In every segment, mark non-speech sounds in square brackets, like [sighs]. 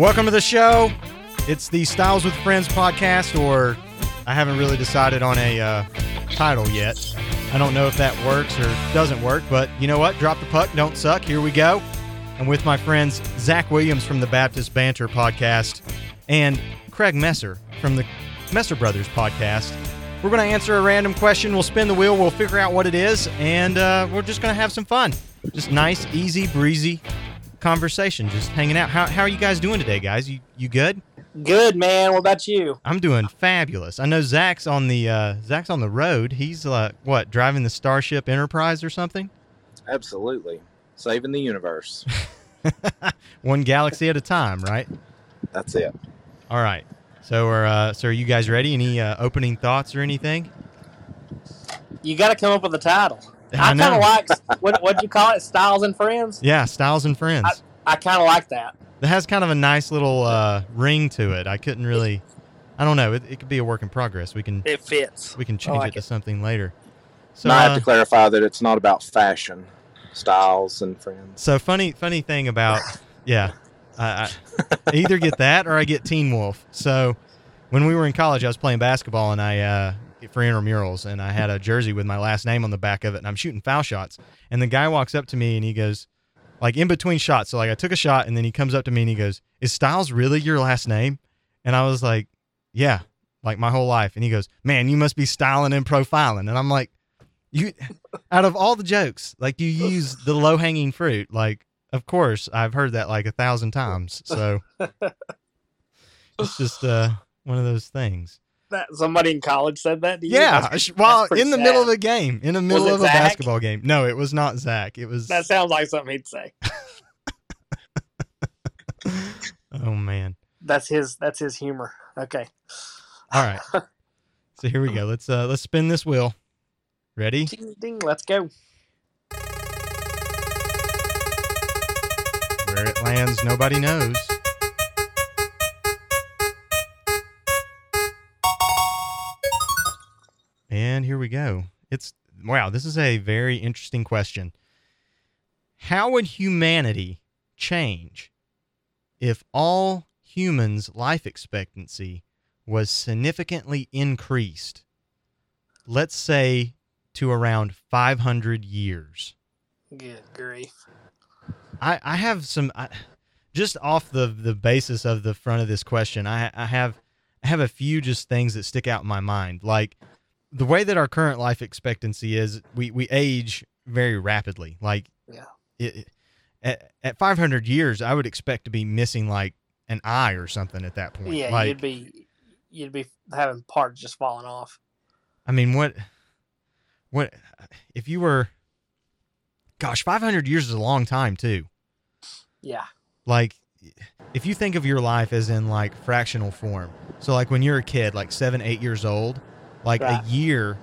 Welcome to the show. It's the Styles with Friends podcast, or I haven't really decided on a uh, title yet. I don't know if that works or doesn't work, but you know what? Drop the puck, don't suck. Here we go. I'm with my friends Zach Williams from the Baptist Banter podcast and Craig Messer from the Messer Brothers podcast. We're going to answer a random question. We'll spin the wheel. We'll figure out what it is, and uh, we're just going to have some fun. Just nice, easy, breezy conversation. Just hanging out. How, how are you guys doing today, guys? You you good? Good man. What about you? I'm doing fabulous. I know Zach's on the uh, Zach's on the road. He's uh, what driving the Starship Enterprise or something. Absolutely. Saving the universe. [laughs] One galaxy at a time, right? That's it. All right. So are uh, so are you guys ready? Any uh, opening thoughts or anything? You got to come up with a title. I I, kind of like what what'd you call it? Styles and Friends. Yeah, Styles and Friends. I kind of like that. It has kind of a nice little uh, ring to it. I couldn't really. I don't know. It, it could be a work in progress. We can It fits. we can change like it to something later. So and I have uh, to clarify that it's not about fashion, styles, and friends. So funny, funny thing about [laughs] yeah, I, I either get that or I get Teen Wolf. So when we were in college, I was playing basketball and I uh, for intramurals, and I had a jersey with my last name on the back of it, and I'm shooting foul shots, and the guy walks up to me and he goes, like in between shots. So like I took a shot, and then he comes up to me and he goes, "Is Styles really your last name?" And I was like, "Yeah." Like my whole life, and he goes, "Man, you must be styling and profiling," and I'm like, "You, out of all the jokes, like you use the low hanging fruit. Like, of course, I've heard that like a thousand times. So it's just uh, one of those things. That somebody in college said that. To you? Yeah. That's- Well, that's in the middle of sad. a game, in the middle of a basketball game. No, it was not Zach. It was. that sounds like something he'd say. [laughs] oh man. That's his. That's his humor. Okay. All right. So here we go. Let's uh let's spin this wheel. Ready? Ding ding. Let's go. Where it lands, nobody knows. Here we go. It's wow, this is a very interesting question. How would humanity change if all humans' life expectancy was significantly increased? Let's say to around 500 years. Good grief. I, I have some I, just off the the basis of the front of this question. I I have I have a few just things that stick out in my mind. Like the way that our current life expectancy is, we we age very rapidly. Like Yeah. it, it- at, at 500 years, I would expect to be missing like an eye or something at that point. Yeah, like, you'd be you'd be having parts just falling off. I mean, what, what, if you were, gosh, 500 years is a long time too. Yeah. like if you think of your life as in like fractional form so like when you're a kid like seven eight years old like Right. a year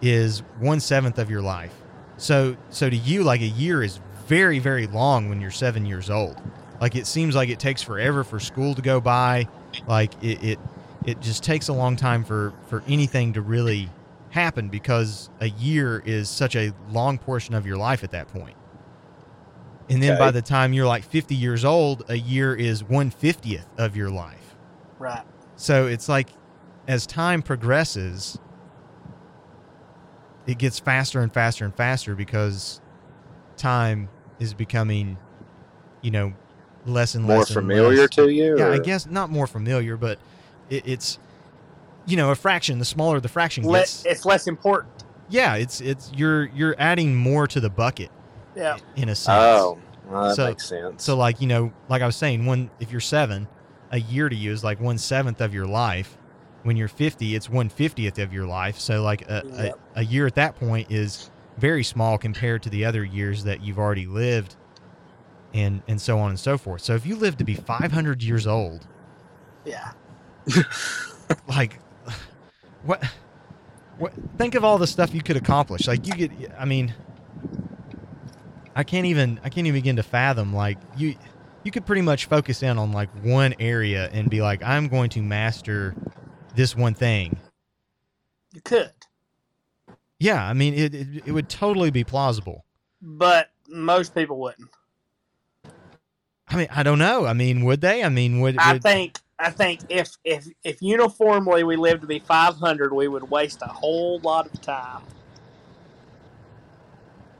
is one seventh of your life so so to you like a year is very very long when you're seven years old like it seems like it takes forever for school to go by like it it, it just takes a long time for for anything to really happen because a year is such a long portion of your life at that point. and then Okay. by the time you're like 50 years old, a year is 150th of your life. Right. So it's like as time progresses, it gets faster and faster and faster because time is becoming, you know, less and More less and familiar less. to you? Yeah, I guess not more familiar, but it, it's, you know, a fraction. The smaller the fraction Le- gets, it's less important. yeah, it's it's you're you're adding more to the bucket Yeah. in a sense. Oh, well, that So- makes sense. So like you know, like I was saying, one if you're seven, a year to you is like one seventh of your life. When you're fifty, it's one fiftieth of your life. So like a, Yep. a, a year at that point is very small compared to the other years that you've already lived, and and so on and so forth. So if you live to be five hundred years old, Yeah. [laughs] like what what think of all the stuff you could accomplish like you could i mean i can't even i can't even begin to fathom like you you could pretty much focus in on like one area and be like i'm going to master this one thing You could. yeah i mean it, it, it would totally be plausible But most people wouldn't. I mean, I don't know. I mean, would they? I mean, would, I think I think if if if uniformly we lived to be 500, we would waste a whole lot of time.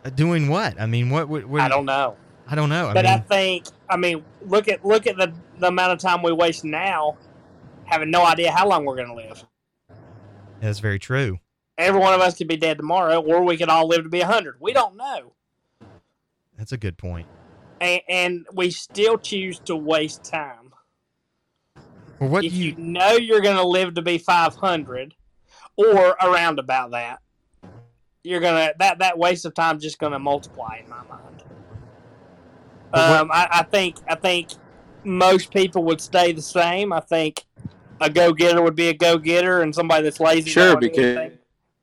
uh, doing what? I mean, what would? I don't know, I don't know. I but mean, I think I mean look at look at the the amount of time we waste now, having no idea how long we're going to live. that's very true. Every one of us could be dead tomorrow, or we could all live to be 100. We don't know, That's a good point. and, and we still choose to waste time. Well, what if do you, you? know you're going to live to be 500 or around about that you're gonna that that waste of time just gonna multiply in my mind But what- um, I, I think i think most people would stay the same i think a go-getter would be a go-getter and somebody that's lazy Sure, because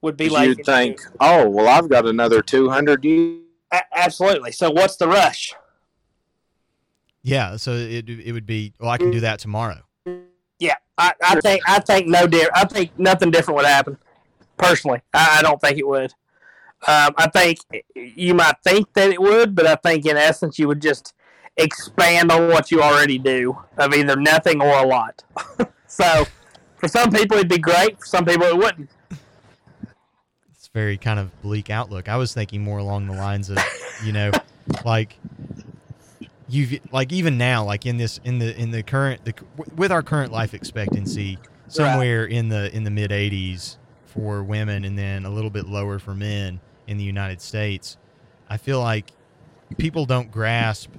would be lazy You'd think, oh, well, I've got another 200 years. A- absolutely so what's the rush Yeah, so it it would be. Well, I can do that tomorrow. Yeah, I, I think I think no di- I think nothing different would happen. Personally, I, I don't think it would. Um, I think you might think that it would, but I think in essence you would just expand on what you already do of either nothing or a lot. [laughs] so, for some people it'd be great. For some people it wouldn't. It's very kind of bleak outlook. I was thinking more along the lines of, you know, like you've like even now, like in this in the in the current the with our current life expectancy, somewhere in the in the mid 80s for women, and then a little bit lower for men in the United States. I feel like people don't grasp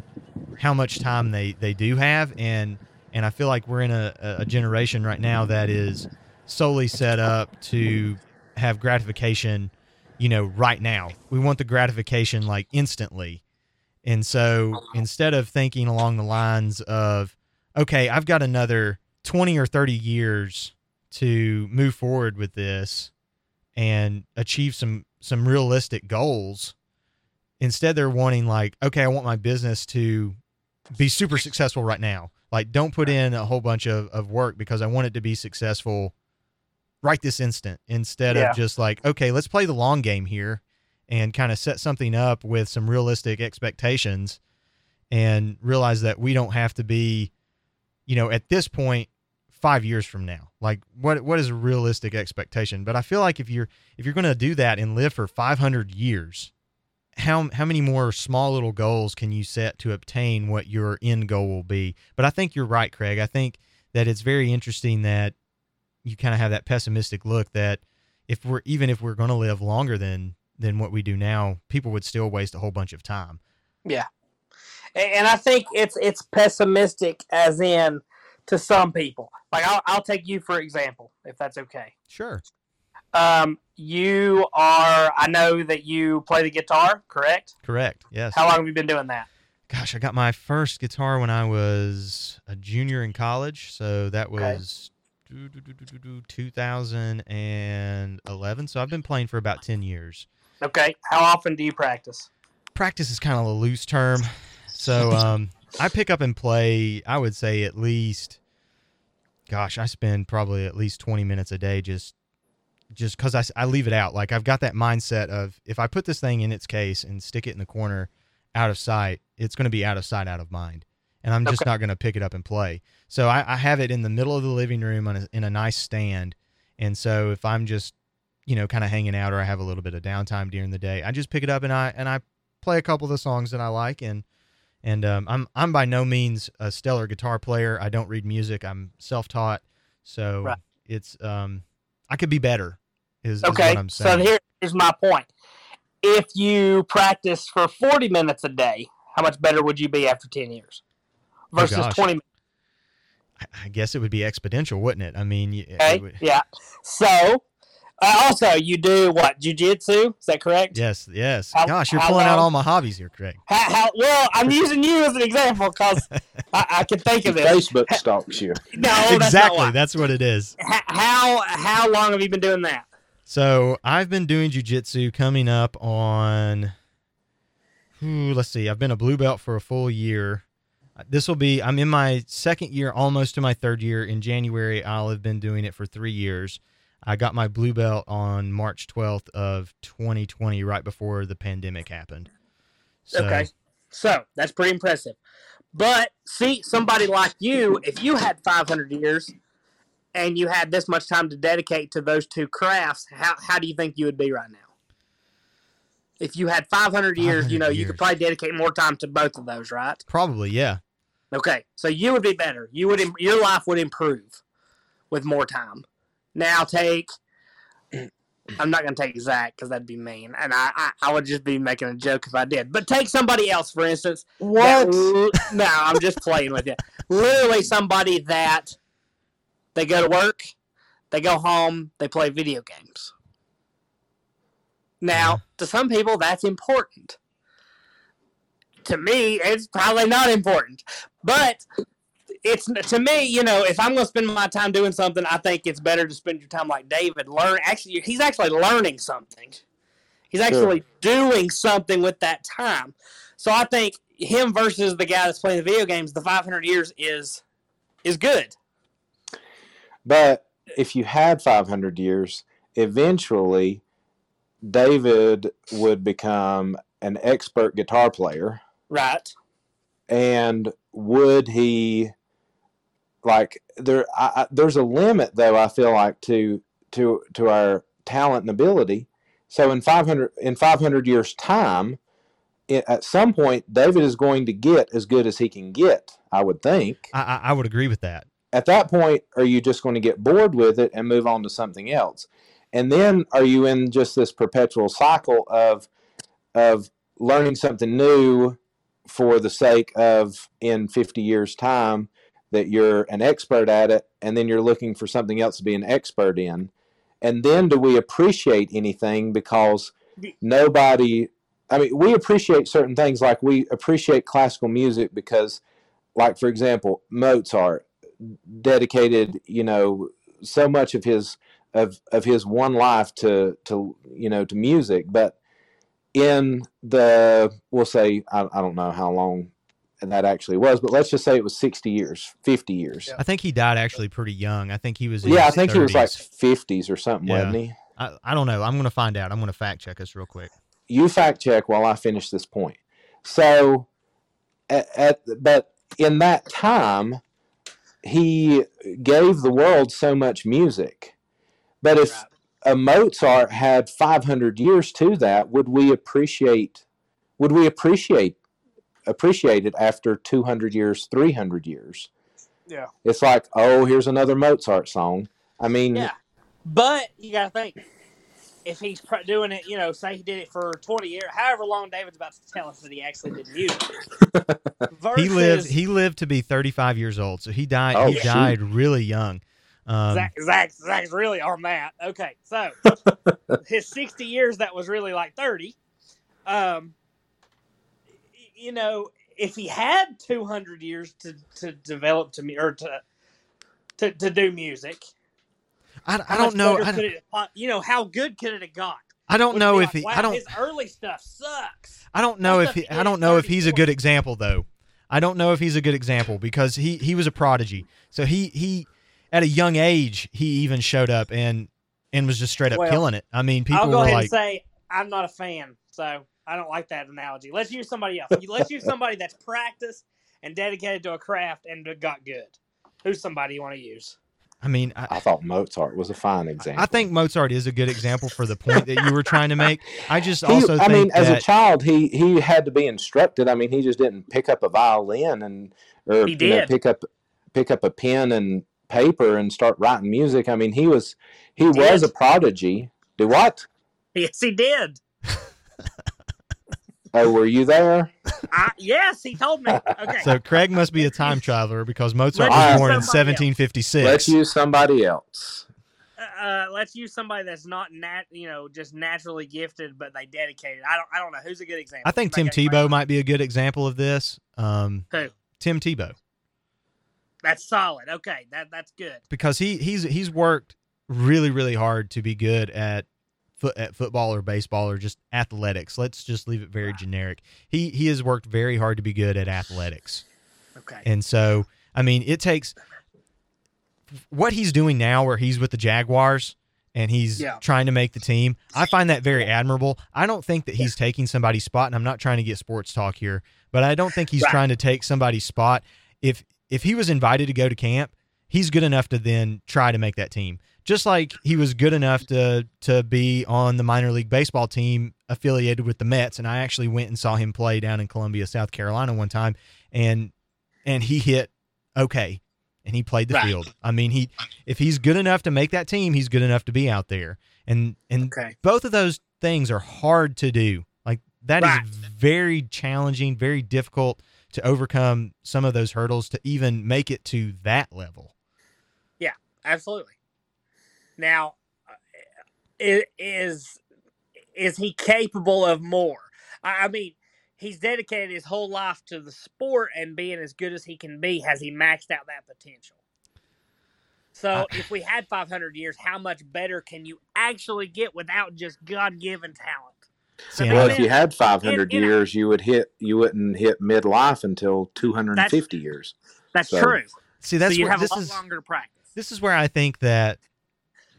how much time they they do have, and and I feel like we're in a, a generation right now that is solely set up to have gratification, you know, right now. We want the gratification like instantly. And so instead of thinking along the lines of, okay, I've got another 20 or 30 years to move forward with this and achieve some some realistic goals, instead they're wanting like, okay, I want my business to be super successful right now. Like don't put in a whole bunch of, of work because I want it to be successful right this instant instead Yeah. of just like, okay, let's play the long game here and kind of set something up with some realistic expectations and realize that we don't have to be, you know, at this point five years from now. Like what what is a realistic expectation? But I feel like if you're if you're gonna do that and live for five hundred years, how how many more small little goals can you set to obtain what your end goal will be? But I think you're right, Craig. I think that it's very interesting that you kind of have that pessimistic look that if we're even if we're going to live longer than than what we do now, people would still waste a whole bunch of time. Yeah, And I think it's it's pessimistic as in to some people. Like I'll, I'll take you for example, if that's okay. Sure. Um, you are. I know that you play the guitar, correct? Correct. Yes. How long have you been doing that? Gosh, I got my first guitar when I was a junior in college, so that was doo, 2011. So I've been playing for about 10 years. Okay. How often do you practice? Practice is kind of a loose term. So [laughs] um, I pick up and play, I would say at least, gosh, I spend probably at least 20 minutes a day just just because I, I leave it out. Like I've got that mindset of if I put this thing in its case and stick it in the corner out of sight, it's going to be out of sight, out of mind. And I'm just Okay. not going to pick it up and play. So I, I have it in the middle of the living room on a, in a nice stand. And so if I'm just, you know, kind of hanging out or I have a little bit of downtime during the day, I just pick it up and I and I play a couple of the songs that I like and and um, I'm I'm by no means a stellar guitar player. I don't read music. I'm self-taught, so Right. it's um I could be better. Is, is Okay. what I'm So here, here's my point. If you practice for 40 minutes a day, how much better would you be after 10 years versus Oh, 20 minutes? I, I guess it would be exponential, wouldn't it? I mean, y- it Okay. would- Yeah. So, uh, also, you do what? Jujitsu? Is that correct? yes, yes. How- Gosh, you're how pulling out all my hobbies here, Craig. How, how, well, I'm [laughs] using you as an example because [laughs] I, I can think of this. Facebook stalks you. No, that's not exactly. why. That's what it is. How how long have you been doing that? So I've been doing jujitsu coming up on, ooh, let's see, I've been a blue belt for a full year. Uh, this will be, I'm in my second year, almost to my third year. In January, I'll have been doing it for three years. I got my blue belt on March 12th of 2020, right before the pandemic happened. So, Okay. So that's pretty impressive. But see, somebody like you, if you had 500 years and you had this much time to dedicate to those two crafts, how, how do you think you would be right now? If you had 500 years, you 500 know, you could probably dedicate more time to both of those, right? Probably, yeah. Okay, so you would be better. You would im- your life would improve with more time. Now take. [clears throat] I'm not going to take Zach because that'd be mean, and I, I I would just be making a joke if I did. But take somebody else, for instance. What? that- no, I'm just playing with you. Literally, somebody that they go to work, they go home, they play video games. Now, Yeah. to some people, that's important. To me, it's probably not important. But it's to me, you know, if I'm going to spend my time doing something, I think it's better to spend your time like David. Learn actually, he's actually learning something. He's actually doing something with that time. So I think him versus the guy that's playing the video games, the 500 years is is good. But if you had 500 years, eventually David would become an expert guitar player. Right. And would he like there I, I, there's a limit though I feel like to to to our talent and ability. So in 500 in 500 years time it, at some point David is going to get as good as he can get, I would think. I, I, I would agree with that. At that point are you just going to get bored with it and move on to something else? And then are you in just this perpetual cycle of of learning something new for the sake of in 50 years time that you're an expert at it and then you're looking for something else to be an expert in? And then do we appreciate anything because nobody i mean we appreciate certain things like we appreciate classical music because like for example mozart dedicated you know so much of his of of his one life to to you know to music but in the we'll say I, I don't know how long that actually was but let's just say it was 60 years 50 years I think he died actually pretty young. I think he was. Yeah, i think he was like 50s or something Yeah. wasn't he I, I don't know. I'm going to find out. I'm going to fact check us real quick. you fact check while I finish this point. So, at, at but in that time, he gave the world so much music. But if Right. a Mozart had 500 years to that, would we appreciate? Would we appreciate appreciate it after 200 years, 300 years? Yeah. It's like, oh, here's another Mozart song. I mean, Yeah. But you got to think if he's pr- doing it, you know, say he did it for 20 years, however long David's about to tell us that he actually did music. [laughs] He lived. He lived to be 35 years old. So he died. Oh, he shoot. died really young. Um, Zach, Zach, Zach's really on that. Okay, so [laughs] his 60 years, that was really like 30. Um, you know, if he had 200 years to, to develop to me or to, to to do music, I, I don't know. I, could it, uh, you know, how good could it have got? I don't know if like, he. wow, I don't. His early stuff sucks. I don't know if he. I don't know if he's a good example though. I don't know if he's a good example because he he was a prodigy. So he he at a young age he even showed up and and was just straight up Well, killing it. I mean, people I'll go were ahead like, and say I'm not a fan, so I don't like that analogy. Let's use somebody else. Let's use somebody that's practiced and dedicated to a craft and got good. Who's somebody you want to use? I mean, I, I thought Mozart was a fine example. I think Mozart is a good example for the point that you were trying to make. I just He- also I think mean, as a child, he he had to be instructed. I mean, he just didn't pick up a violin and or He you know, pick up pick up a pen and paper and start writing music. I mean, he was he was did. a prodigy. Do what? Yes, he did. Oh, were you there? I, yes, he told me. Okay. so. Craig must be a time traveler because Mozart Let's was born in somebody else. 1756. Let's use somebody else. uh, let's use somebody that's not nat, you know, just naturally gifted, but they dedicated. I don't, I don't know who's a good example. I think Tim Anybody Tebow anybody? might be a good example of this. Um, Who? Tim Tebow. That's solid. Okay, that that's good. because he he's he's worked really really hard to be good at foot at eh, football or baseball or just athletics. Let's just leave it very generic. He he has worked very hard to be good at athletics. Okay. And so, I mean, it takes what he's doing now where he's with the Jaguars and he's Yeah. trying to make the team. I find that very admirable. I don't think that he's taking somebody's spot, and I'm not trying to get sports talk here, but I don't think he's Right. trying to take somebody's spot. If if he was invited to go to camp, he's good enough to then try to make that team. Just like he was good enough to to be on the minor league baseball team affiliated with the Mets, and I actually went and saw him play down in Columbia, South Carolina one time, and and he hit okay, and he played the Right. field. I mean, he if he's good enough to make that team, he's good enough to be out there, and and Okay. both of those things are hard to do. Like that is Right. very challenging, very difficult to overcome some of those hurdles to even make it to that level. Yeah, absolutely. Now, uh, is is he capable of more? I I mean, he's dedicated his whole life to the sport and being as good as he can be. Has he maxed out that potential? So, I- if we had 500 years, how much better can you actually get without just God given talent? See, Well, if you had 500 in- in a- years, you would hit you wouldn't hit midlife until 250 years. That's So- true. see, that's so you where have this a lot is. longer to practice. This is where I think that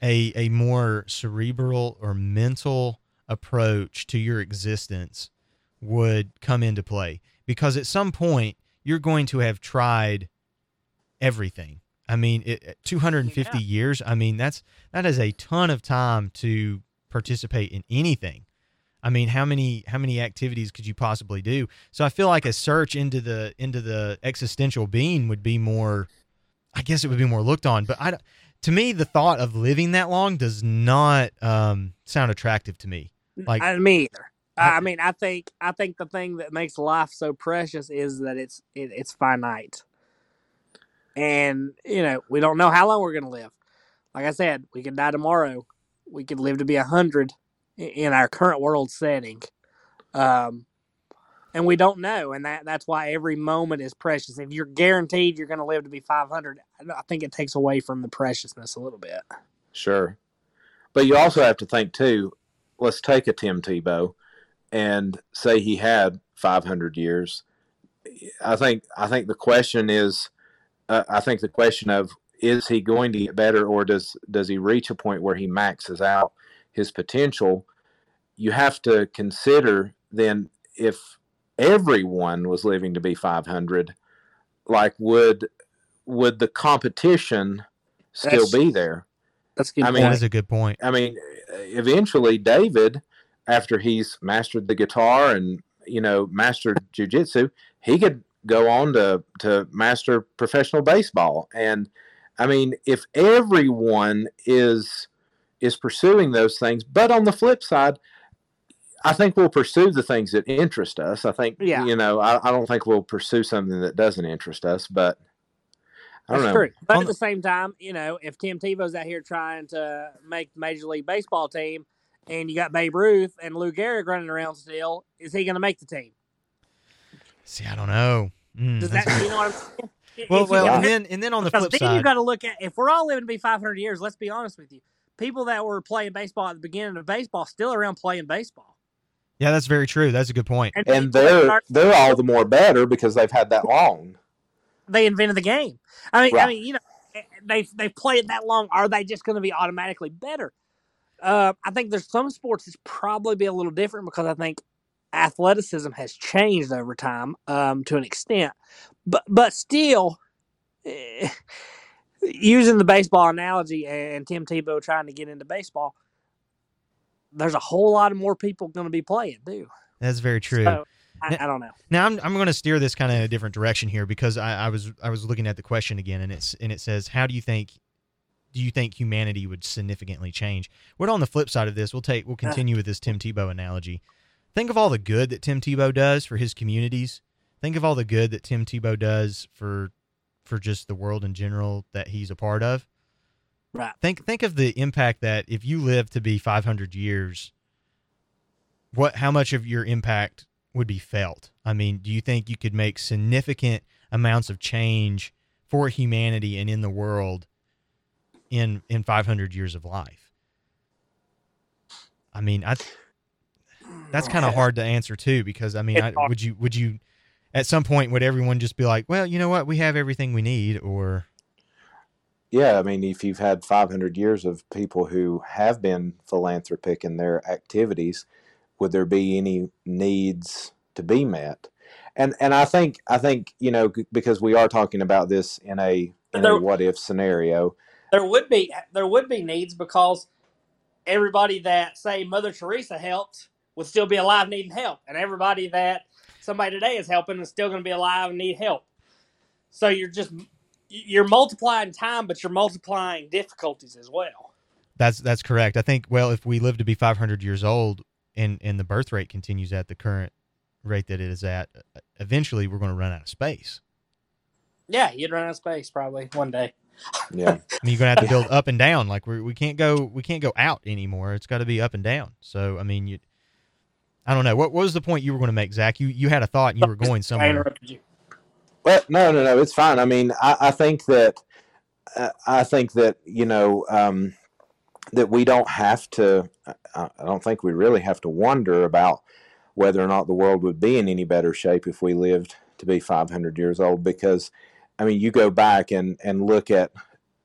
a a more cerebral or mental approach to your existence would come into play because at some point you're going to have tried everything. I mean, it, 250 Yeah. years. I mean, that's that is a ton of time to participate in anything. I mean, how many how many activities could you possibly do? So I feel like a search into the into the existential being would be more. I guess it would be more looked on, but I, don't- to me, the thought of living that long does not um, sound attractive to me. Like- I, me either. I- I, I mean, I think I think the thing that makes life so precious is that it's it, it's finite, and you know we don't know how long we're going to live. Like I said, we could die tomorrow. We could live to be a hundred in our current world setting, um, and we don't know, and that that's why every moment is precious. If you're guaranteed you're going to live to be five hundred, I think it takes away from the preciousness a little bit. Sure. But you also have to think too, let's take a Tim Tebow and say he had 500 years. I think I think the question is uh, I think the question of is he going to get better or does does he reach a point where he maxes out his potential? You have to consider then if everyone was living to be 500 like would would the competition still That's- be there? That's a good. I mean, That point. is a good point. I mean, eventually David, after he's mastered the guitar and you know mastered [laughs] jujitsu, he could go on to to master professional baseball. And I mean, if everyone is is pursuing those things, but on the flip side, I think we'll pursue the things that interest us. I think, Yeah. you know, I, I don't think we'll pursue something that doesn't interest us. But I don't That's know. true. But On at the same time, you know, if Tim Tebow's out here trying to make the Major League Baseball team, and you got Babe Ruth and Lou Gehrig running around still, is he going to make the team? See, I don't know. Mm, Does that you know what I'm saying? Well, well, and then and then on the because flip then you side, got to look at if we're all living to be 500 years. Let's be honest with you. People that were playing baseball at the beginning of baseball still around playing baseball, yeah, that's very true. That's a good point. And people that they're start- they're all the more better because they've had that long. they invented the game. I mean, I mean, you know, they they play it that long. Are they just going to be automatically better? Uh, I think there's some sports that's probably be a little different because I think athleticism has changed over time um, to an extent, but but still. eh, Using the baseball analogy and Tim Tebow trying to get into baseball, there's a whole lot of more people going to be playing too. That's very true. So, I, I don't know. Now I'm I'm going to steer this kind of in a different direction here because I, I was I was looking at the question again and it's and it says how do you think do you think humanity would significantly change? What on the flip side of this, we'll take we'll continue with this Tim Tebow analogy. Think of all the good that Tim Tebow does for his communities. Think of all the good that Tim Tebow does for for just the world in general that he's a part of. Right. Think think of the impact that if you live to be 500 years, what how much of your impact would be felt? I mean, do you think you could make significant amounts of change for humanity and in the world in in 500 years of life? I mean, I that's kind of hard to answer too because I mean, I, would you would you at some point would everyone just be like, well, you know what, we have everything we need, or yeah, I mean, if you've had 500 years of people who have been philanthropic in their activities, would there be any needs to be met? And and I think I think you know because we are talking about this in a in There- a what if scenario. there would be there would be needs because everybody that say Mother Teresa helped would still be alive needing help, and everybody that somebody today is helping is still going to be alive and need help. So you're just you're multiplying time, but you're multiplying difficulties as well. That's that's correct. I think well, if we live to be 500 years old and and the birth rate continues at the current rate that it is at, uh, eventually we're going to run out of space. Yeah, you'd run out of space probably one day. Yeah, [laughs] I mean, you're going to have to build up and down. Like we we can't go we can't go out anymore. It's got to be up and down. So I mean, you. I don't know. What, what was the point you were going to make, Zach? You you had a thought and you were going I somewhere. interrupted you. But no, no, no, it's fine. I mean, I, I think that uh, I think that you know um, that we don't have to. I, I don't think we really have to wonder about whether or not the world would be in any better shape if we lived to be 500 years old. Because I mean, you go back and and look at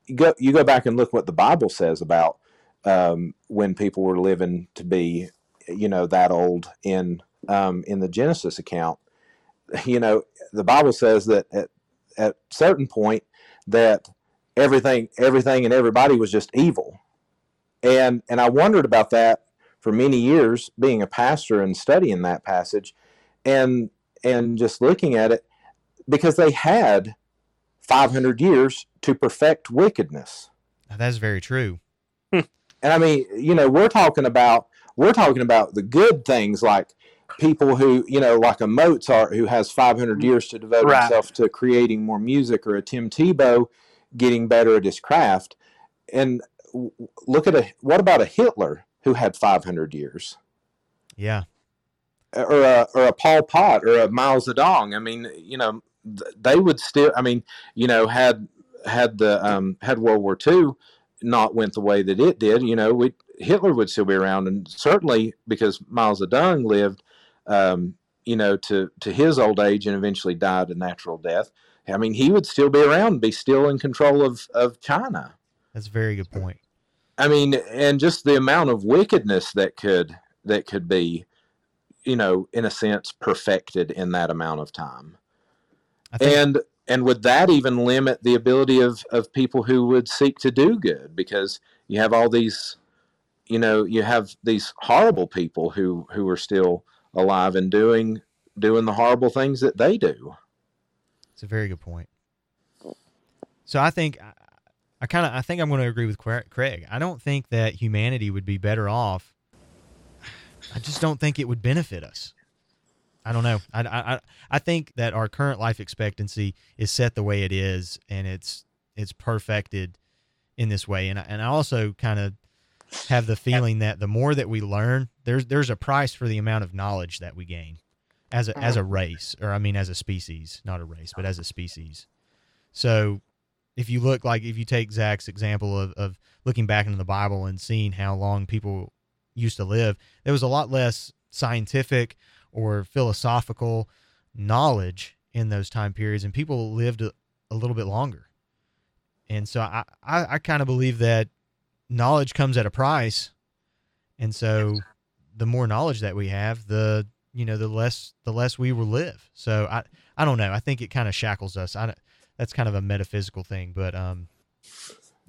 you go you go back and look what the Bible says about um, when people were living to be you know that old in um, in the Genesis account. You know, the Bible says that at at certain point that everything everything and everybody was just evil. And and I wondered about that for many years being a pastor and studying that passage and and just looking at it because they had 500 years to perfect wickedness. That's very true. And I mean, you know, we're talking about we're talking about the good things like people who, you know, like a Mozart who has 500 years to devote Right. himself to creating more music or a Tim Tebow getting better at his craft. And look at a what about a Hitler who had 500 years? Yeah. or a or a Pol Pot or a Mao Zedong. I mean, you know, they would still. I mean, you know, had had the um, had World War II not went the way that it did, you know, we Hitler would still be around, and certainly because Mao Zedong lived, um, you know, to to his old age and eventually died a natural death. I mean, he would still be around, be still in control of of China. That's a very good point. I mean, and just the amount of wickedness that could that could be, you know, in a sense, perfected in that amount of time. Think And and would that even limit the ability of of people who would seek to do good? Because you have all these, you know, you have these horrible people who who are still alive and doing doing the horrible things that they do. it's a very good point. So I think I, I kind of I think I'm going to agree with Craig. I don't think that humanity would be better off. I just don't think it would benefit us. I don't know. I, I, I- think that our current life expectancy is set the way it is, and it's it's perfected in this way. And I, and I also kind of have the feeling that the more that we learn, there's there's a price for the amount of knowledge that we gain as a as a mm-hmm. race, or I mean as a species, not a race, but as a species. So if you look like if you take Zach's example of, of looking back into the Bible and seeing how long people used to live, there was a lot less scientific or philosophical knowledge in those time periods, and people lived a, a little bit longer. And so I, I, I kind of believe that knowledge comes at a price, and so the more knowledge that we have, the you know the less the less we will live. So I I don't know. I think it kind of shackles us. I that's kind of a metaphysical thing, but um,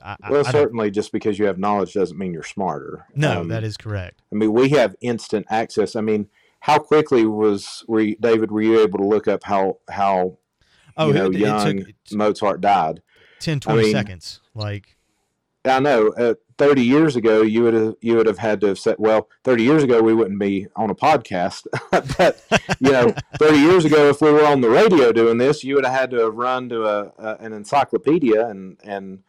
I, I- Well, I don't- certainly, just because you have knowledge doesn't mean you're smarter. no, Um, that is correct. I mean, we have instant access. I mean, how quickly was were you, David? Were you able to look up how how Oh, you know it, it young took Mozart died? 10, 20 mean- seconds. Like I know. Uh, Thirty years ago, you would have you would have had to have said, well, thirty years ago we wouldn't be on a podcast, [laughs] but you know, [laughs] thirty years ago, if we were on the radio doing this, you would have had to have run to a, a an encyclopedia and and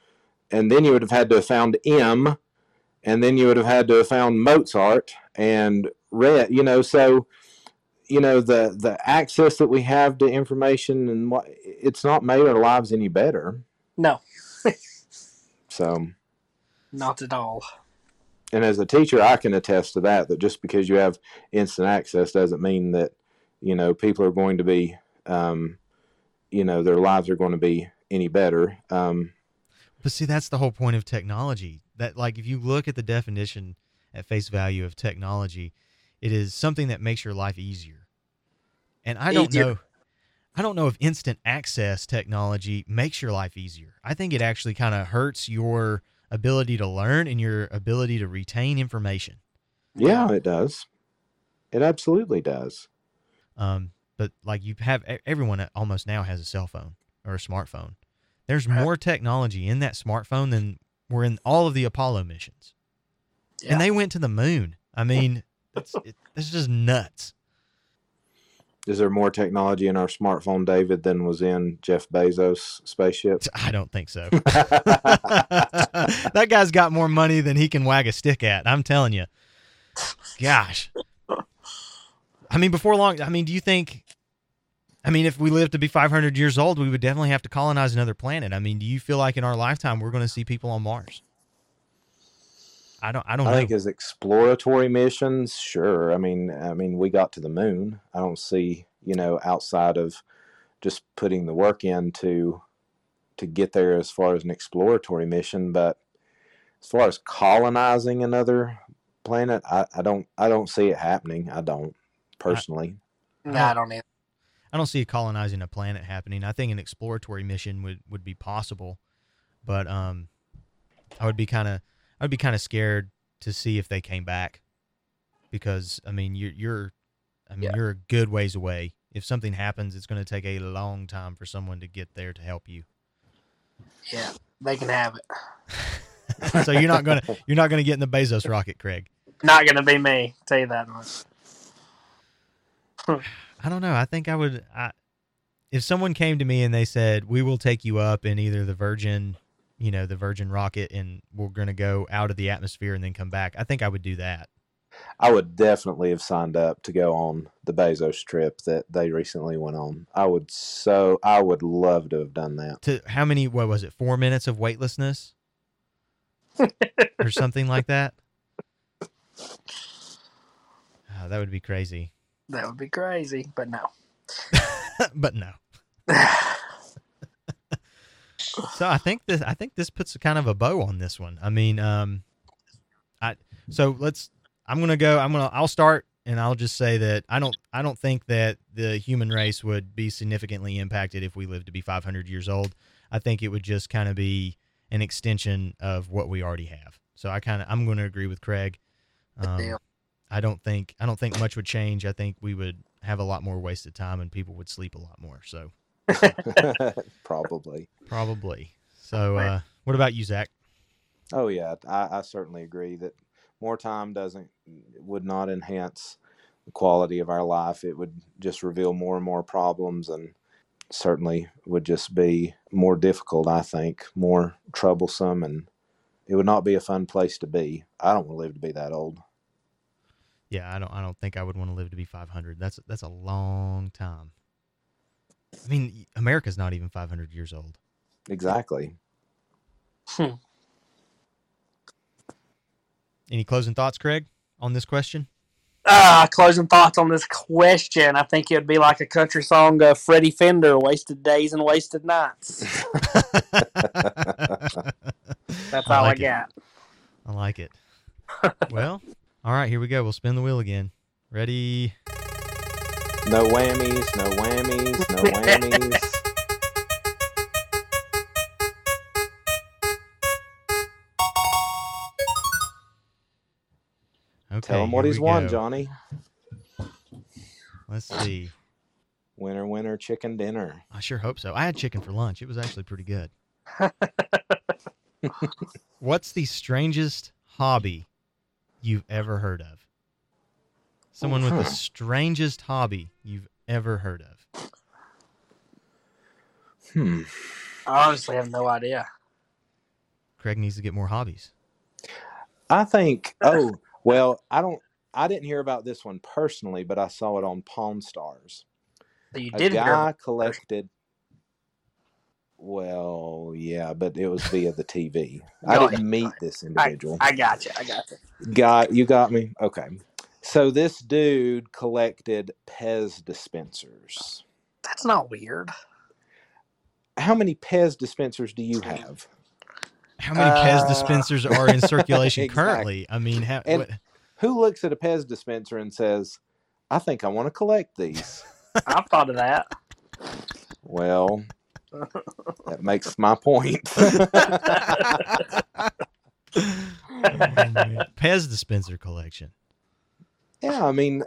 and then you would have had to have found M, and then you would have had to have found Mozart and read. You know, so you know the the access that we have to information and what it's not made our lives any better. No, [laughs] So. Not at all. and as a teacher i can attest to that that just because you have instant access doesn't mean that you know people are going to be um, you know their lives are going to be any better um, But see, that's the whole point of technology. That like if you look at the definition at face value of technology, it is something that makes your life easier. And I don't Easier. know I don't know if instant access technology makes your life easier. I think it actually kind of hurts your ability to learn and your ability to retain information. Yeah, it does. It absolutely does. Um, but like you have everyone almost now has a cell phone or a smartphone. There's more technology in that smartphone than were in all of the Apollo missions. Yeah. And they went to the moon. I mean, [laughs] it's, it, it's just nuts. Is there more technology in our smartphone, David, than was in Jeff Bezos' spaceship? [laughs] I don't think so. [laughs] that guy's got more money than he can wag a stick at. I'm telling you. Gosh. I mean, before long, I mean, do you think, I mean, if we live to be 500 years old, we would definitely have to colonize another planet. I mean, do you feel like in our lifetime we're going to see people on Mars? I don't, I don't I know. think as exploratory missions, sure. I mean, I mean, we got to the moon. I don't see, you know, outside of just putting the work in to to get there as far as an exploratory mission, but as far as colonizing another planet, I, I don't I don't see it happening. I don't personally. No, I don't either. I don't see colonizing a planet happening. I think an exploratory mission would, would be possible, but um, I would be kind of I would be kind of scared to see if they came back, because I mean you're you're I mean Yeah. you're a good ways away. If something happens, it's going to take a long time for someone to get there to help you. Yeah, they can have it. [laughs] so you're not gonna [laughs] you're not gonna get in the Bezos rocket, Craig. Not gonna be me. Tell you that much. [laughs] I don't know. I think I would. I, if someone came to me and they said, "We will take you up in either the Virgin, you know, the Virgin rocket, and we're going to go out of the atmosphere and then come back," I think I would do that. I would definitely have signed up to go on the Bezos trip that they recently went on. I would so I would love to have done that. To how many? What was it? Four minutes of weightlessness, or something like that. Oh, that would be crazy. That would be crazy, but no. [laughs] but no. [laughs] So I think this I think this puts a kind of a bow on this one. I mean, um I so let's I'm going to go I'm to I'll start and I'll just say that I don't I don't think that the human race would be significantly impacted if we lived to be 500 years old. I think it would just kind of be an extension of what we already have. So I kind of I'm going to agree with Craig. Um. I don't think I don't think much would change. I think we would have a lot more wasted time and people would sleep a lot more. So [laughs] Probably. Probably. So, uh, what about you, Zach? Oh yeah, I, I certainly agree that more time doesn't would not enhance the quality of our life. It would just reveal more and more problems, and certainly would just be more difficult. I think more troublesome, and it would not be a fun place to be. I don't want to live to be that old. Yeah, I don't. I don't think I would want to live to be 500. That's that's a long time. I mean, America's not even 500 years old. Exactly. Any closing thoughts, Craig, on this question? Ah, closing thoughts on this question. I think it would be like a country song of Freddie Fender, "Wasted Days and Wasted Nights." [laughs] That's I all like I it. got. I like it. [laughs] well, all right, here we go. We'll spin the wheel again. Ready? No whammies. No whammies. No whammies. [laughs] Okay. Tell him what he's won, go. Johnny. Let's see. Winner, winner, chicken dinner. I sure hope so. I had chicken for lunch. It was actually pretty good. [laughs] What's the strangest hobby you've ever heard of? Someone with the strangest hobby you've ever heard of. Hmm. I honestly have no idea. Craig needs to get more hobbies. I think. Oh well, I don't. I didn't hear about this one personally, but I saw it on Pawn Stars. So you did hear guy collected. Well, yeah, but it was via the TV. I didn't meet go ahead. this I, individual. I got you. I got you. Got you got me. Okay. So this dude collected Pez dispensers. That's not weird. How many Pez dispensers do you have? how many Pez Uh, dispensers are in circulation [laughs] Exactly. currently? I mean, how, what, Who looks at a Pez dispenser and says, "I think I want to collect these"? [laughs] I've thought of that. Well, [laughs] that makes my point. Oh. Pez dispenser collection. Yeah, I mean,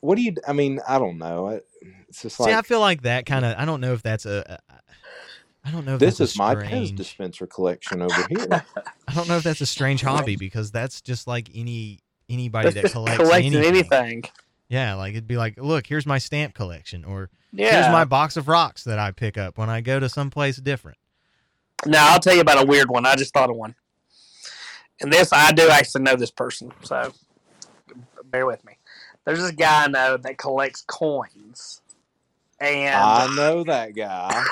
what do you? I mean, I don't know. It's just See, I feel like that kind of. I don't know if that's a. I don't know if this that's a is my Pez dispenser collection over here. [laughs] I don't know if that's a strange hobby because that's just like any anybody that just collects collecting anything. anything. Yeah, like it'd be like, look, here's my stamp collection, or Yeah. here's my box of rocks that I pick up when I go to someplace different. Now I'll tell you about a weird one. I just thought of one. And this I do actually know this person, so bear with me. There's this guy I know that collects coins. And I know that guy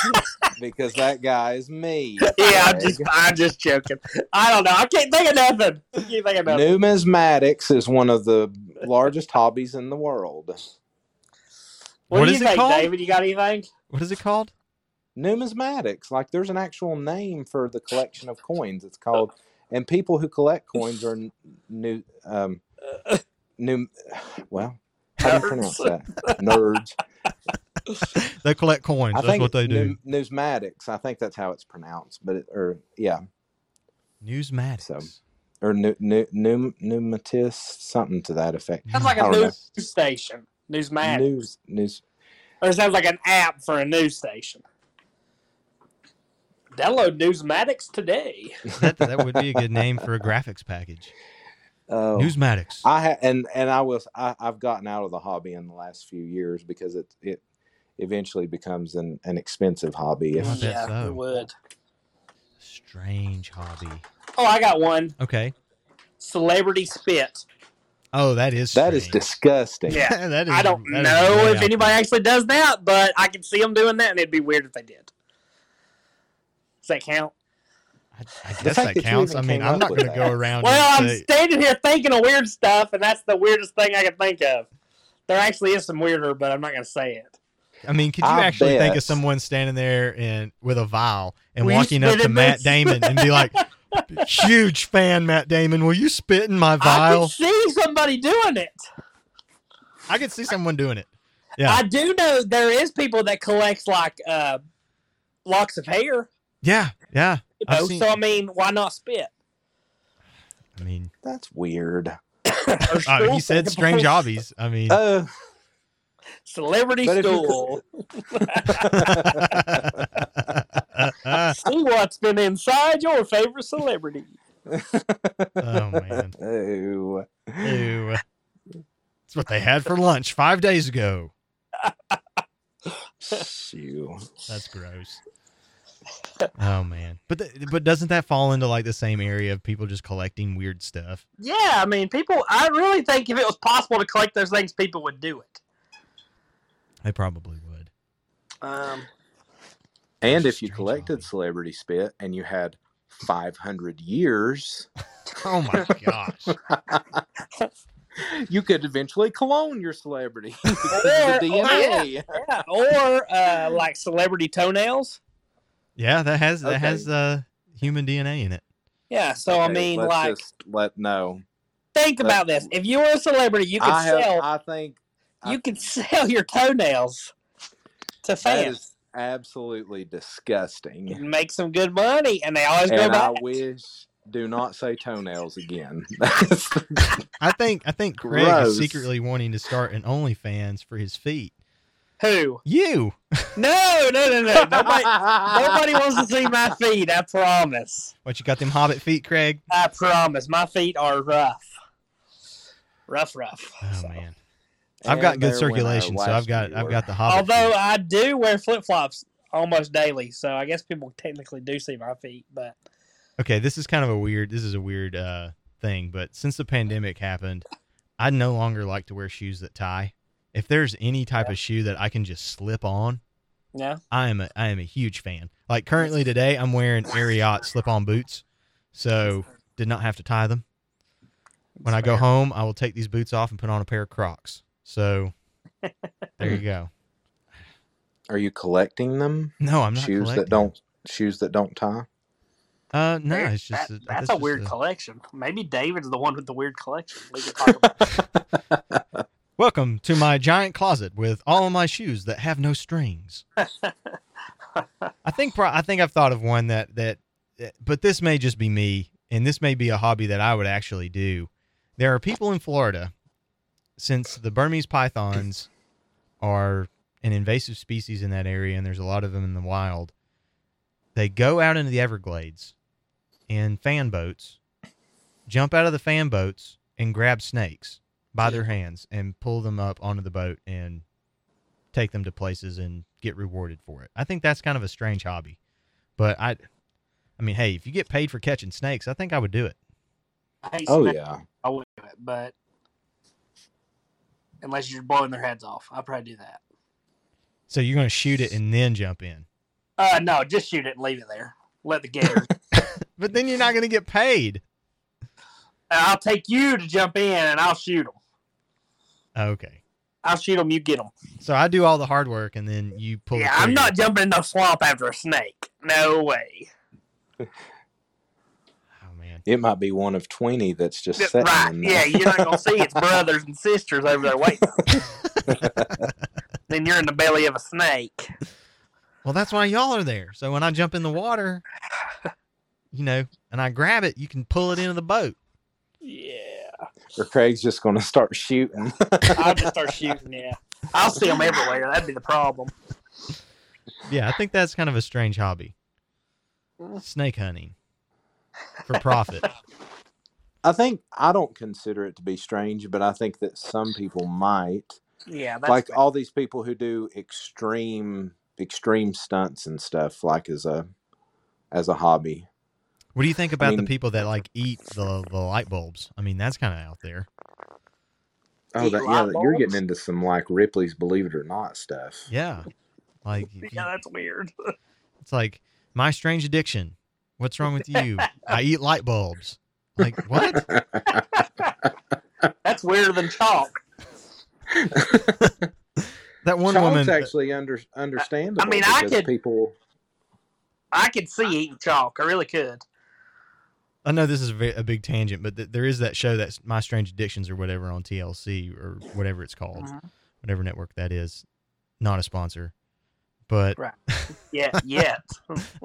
[laughs] because that guy is me. yeah, I'm just I'm just joking. I don't know. I can't think of nothing. I can't think of nothing. Numismatics is one of the largest hobbies in the world. What, What do is you it think, called? David? You got anything? What is it called? Numismatics, like there's an actual name for the collection of coins. It's called, and people who collect coins are new, um, new. Well, how do you pronounce that? Nerds. [laughs] They collect coins. I That's what they do. nu- Numismatics. I think that's how it's pronounced, but it, or yeah, Newsmatics. So, or nu, nu, nu, pneumatist, something to that effect. Sounds like a don't know. news station. Newsmatic. News, news. Or it sounds like an app for a news station. Download Newsmatics today. that, that would be a good name for a graphics package. Oh, Newsmatics. I ha- and and I was I, I've gotten out of the hobby in the last few years because it it eventually becomes an, an expensive hobby. If, mm, bet yeah, so. it would. Strange hobby. Oh, I got one. Okay. Celebrity spit. Oh, that is that is disgusting. Yeah. [laughs] that is, I don't that is know way if anybody there. actually does that, but I can see them doing that, and it'd be weird if they did. Does that count? The I, I guess fact that that counts. I mean, I'm not going to go around. Well, and I'm say, standing here thinking of weird stuff, and that's the weirdest thing I can think of. There actually is some weirder, but I'm not going to say it. I mean, could you I actually think of someone standing there and with a vial and Will walking up to Matt this? Damon and be like, [laughs] "Huge fan, Matt Damon. Will you spit in my I vial?" can see somebody doing it. I could see someone doing it. Yeah. I do know there is people that collects like uh, locks of hair. Yeah, yeah. You I've know, seen- so I mean, why not spit? I mean, That's weird. Or [coughs] uh, he said strange samples. hobbies. I mean, Uh, Celebrity But if you stool. [laughs] oh [laughs] See what's been inside your favorite celebrity. Oh man, oh, [laughs] ew. That's what they had for lunch five days ago. shoo. That's gross. Oh man, but th- but doesn't that fall into like the same area of people just collecting weird stuff? Yeah, I mean, people. I really think if it was possible to collect those things, people would do it. They probably would. Um, And if you collected hobby. celebrity spit and you had 500 years, [laughs] Oh my gosh. [laughs] you could eventually clone your celebrity [laughs] Or- the or- DNA. yeah, or uh, like celebrity toenails. Yeah, that has that Okay. has uh, human DNA in it. Yeah, so I mean, let's like, just let no. think let- about this: if you were a celebrity, you could I have. sell. I think you could [laughs] sell your toenails to that fans is absolutely disgusting, and make some good money, and they always go and I wish. Do not say toenails again. [laughs] I think I think Craig Gross. is secretly wanting to start an OnlyFans for his feet. Who? You. No, no, no, no. [laughs] Nobody, nobody wants to see my feet. I promise. What you got them hobbit feet, Craig? I promise. My feet are rough. Rough, rough. Oh So- man. I've got And good there went our circulation, so I've got I've got the hobbit. Although feet. I do wear flip flops almost daily, so I guess people technically do see my feet. But Okay, this is kind of a weird this is a weird uh thing, but since the pandemic happened, I no longer like to wear shoes that tie. If there's any type of shoe that I can just slip on, yeah, I am a I am a huge fan. Like currently today, I'm wearing Ariat slip-on boots, so did not have to tie them. When I go home, I will take these boots off and put on a pair of Crocs. So [laughs] there you go. Are you collecting them? No, I'm not shoes collecting that don't shoes that don't tie. Uh, no, There- it's just that- a- that's a just weird a- collection. Maybe David's the one with the weird collection. We can talk about [laughs] Welcome to my giant closet with all of my shoes that have no strings. [laughs] I think pro- I think I've thought of one that that, that- but this may just be me, and this may be a hobby that I would actually do. There are people in Florida, since the Burmese pythons are an invasive species in that area, and there's a lot of them in the wild. They go out into the Everglades in fan boats, jump out of the fan boats, and grab snakes by their hands and pull them up onto the boat and take them to places and get rewarded for it. I think that's kind of a strange hobby. But I I mean, hey, if you get paid for catching snakes, I think I would do it. Oh snakes. yeah. I would do it, but unless you're blowing their heads off, I'd probably do that. So you're going to shoot it and then jump in. Uh, no, just shoot it and leave it there. Let the gators. [laughs] [laughs] But then you're not going to get paid. I'll take you to jump in and I'll shoot them. Oh, okay. I'll shoot them. You get them. So I do all the hard work and then you pull the Yeah, I'm not jumping in the swamp after a snake. No way. [laughs] Oh man. It might be one of twenty that's just Yeah, sitting right. Yeah, there. you're not gonna see its [laughs] brothers and sisters over there waiting. [laughs] then you're in the belly of a snake. Well, that's why y'all are there. So when I jump in the water, you know, and I grab it, you can pull it into the boat. Yeah. Or Craig's just going to start shooting. [laughs] I'll just start [laughs] shooting. Yeah. I'll see them everywhere. That'd be the problem. Yeah, I think that's kind of a strange hobby. Mm. Snake hunting for profit. I think I don't consider it to be strange, but I think that some people might. Yeah. That's like fair. all these people who do extreme extreme stunts and stuff like as a as a hobby. What do you think about mean- the people that like eat the the light bulbs? I mean, that's kind of out there. Oh, that, light yeah, you're getting into some like Ripley's Believe It or Not stuff. Yeah, like [laughs] yeah, that's weird. [laughs] it's like my strange addiction. What's wrong with you? I eat light bulbs. Like what? [laughs] that's weirder than chalk. That one Chalk's woman. Uh, actually under, understandable. mean, I because could- people. I could see eating chalk. I really could. I know this is a, big tangent, but th- there is that show that's My Strange Addictions or whatever on TLC or whatever it's called, Mhm. whatever network that is. Not a sponsor, but Right. [laughs] Yeah. Yet.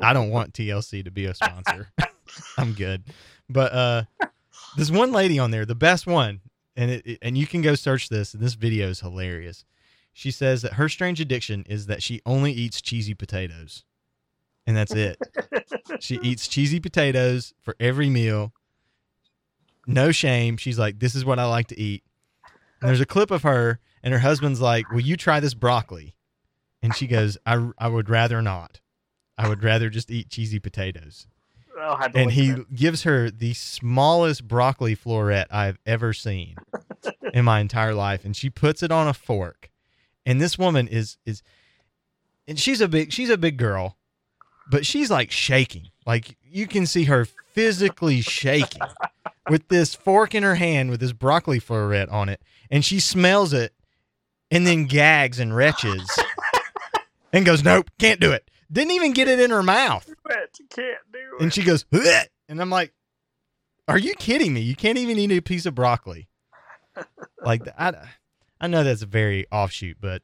I don't want TLC to be a sponsor. [laughs] I'm good. But uh there's one lady on there, the best one, and it, it- and you can go search this, and this video is hilarious. She says that her strange addiction is that she only eats cheesy potatoes. And that's it. she [laughs] eats cheesy potatoes for every meal. No shame. She's like, This is what I like to eat. And there's a clip of her, and her husband's like, Will you try this broccoli? And she goes, I, I would rather not. I would rather just eat cheesy potatoes. I'll have to And he gives her the smallest broccoli floret I've ever seen in my entire life. And she puts it on a fork. And this woman is is and she's a big she's a big girl, but she's like shaking. Like you can see her physically shaking with this fork in her hand with this broccoli floret on it. And she smells it and then gags and retches and goes, Nope, can't do it. Didn't even get it in her mouth. Can't do it. And she goes, "Bleh." and I'm like, "Are you kidding me? You can't even eat a piece of broccoli." like I, I know that's a very offshoot, but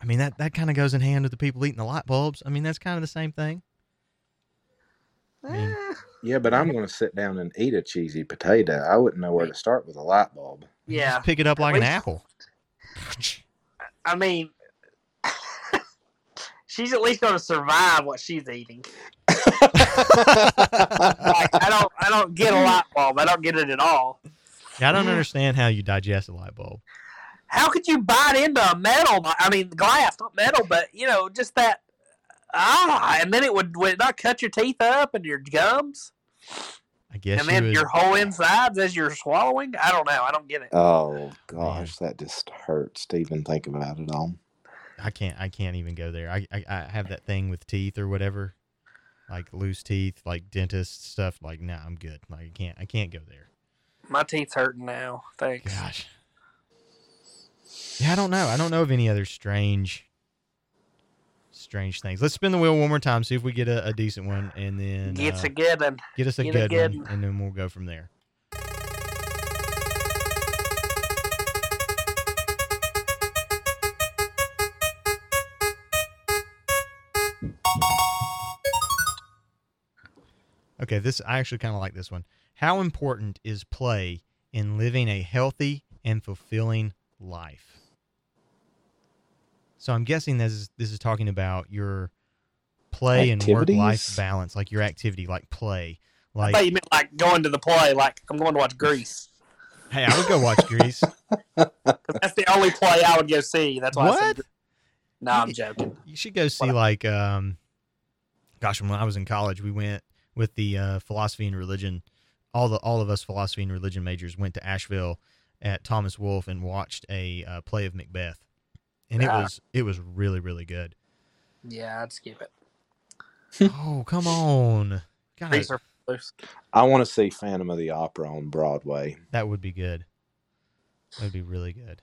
I mean that that kind of goes in hand with the people eating the light bulbs. I mean that's kind of the same thing. mean- Yeah, but I'm going to sit down and eat a cheesy potato. I wouldn't know where to start with a light bulb. Yeah. just pick it up like an apple. I mean, she's at least going to survive what she's eating. Like, I don't, I don't get a light bulb. I don't get it at all. Yeah, I don't understand how you digest a light bulb. How could you bite into a metal? I mean, glass, not metal, but you know, just that. Ah, and then it would, would it not cut your teeth up and your gums, I guess and you then would, your whole insides as you're swallowing. I don't know. I don't get it. Oh gosh, that just hurts to even think about it all. I can't I can't even go there. I, I I have that thing with teeth or whatever, like loose teeth, like dentist stuff. Like, nah, I'm good. Like, I can't I can't go there. My teeth's hurting now. Thanks. Gosh. Yeah, I don't know. I don't know of any other strange, strange things. Let's spin the wheel one more time, see if we get a, a decent one, and then Gets uh, a good one. get us a get a good, good one, one. and then we'll go from there. Okay, this I actually kind of like this one. How important is play in living a healthy and fulfilling life? So I'm guessing this is this is talking about your play and work life balance, like your activity, like play. I Like, thought you meant like going to the play, like I'm going to watch Grease. hey, I would go watch Grease. [laughs] [laughs] that's the only play I would go see. That's why I What? said Grease. No, I'm joking. You should go see like um gosh, when I was in college, we went with the uh, philosophy and religion. All the all of us philosophy and religion majors went to Asheville at Thomas Wolfe and watched a uh, play of Macbeth. And it Ah. was it was really really good. Yeah, I'd skip it. [laughs] [laughs] oh, come on. God, Grease are loose. I want to see Phantom of the Opera on Broadway. that would be good. That would be really good.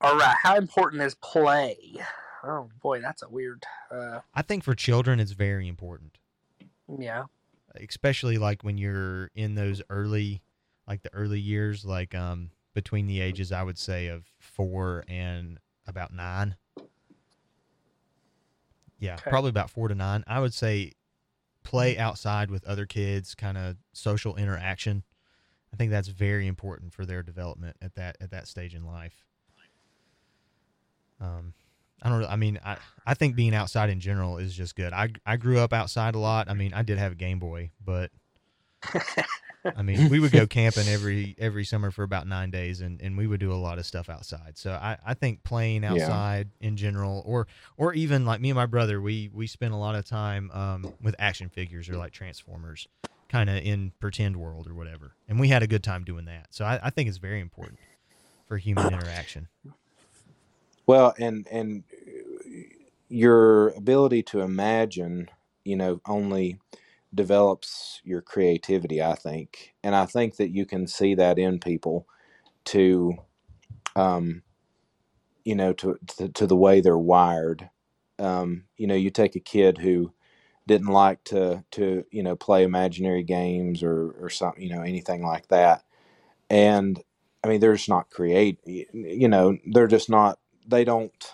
All right, how important is play? Oh boy, that's a weird. Uh, I think for children it's very important. yeah, especially like when you're in those early like the early years like um between the ages i would say of four and about nine yeah Okay. probably about four to nine i would say play outside with other kids kind of social interaction i think that's very important for their development at that at that stage in life um I don't know. I mean, I, I think being outside in general is just good. I, I grew up outside a lot. I mean, I did have a Game Boy, but [laughs] I mean, we would go camping every every summer for about nine days, and, and we would do a lot of stuff outside. So I, I think playing Yeah. outside in general, or or even like me and my brother, we we spent a lot of time um, with action figures or like Transformers, kind of in pretend world or whatever, and we had a good time doing that. So I, I think it's very important for human interaction. Well, and and your ability to imagine, you know, only develops your creativity. I think, and I think that you can see that in people to, um, you know, to to, to the way they're wired. Um, you know, you take a kid who didn't like to to you know play imaginary games or or something, you know, anything like that, and I mean, they're just not create. You know, they're just not. They don't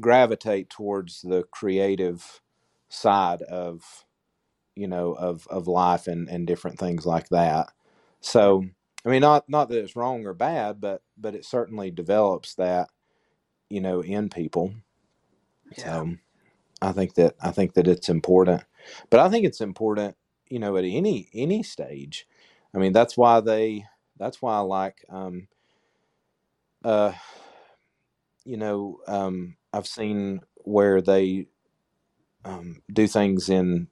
gravitate towards the creative side of, you know, of of life and and different things like that. So, I mean, not not that it's wrong or bad, but but it certainly develops that, you know, in people. yeah, So, I think that I think that it's important, but I think it's important, you know, at any any stage. I mean, that's why they. That's why I like. Um, uh, you know, um, I've seen where they um, do things in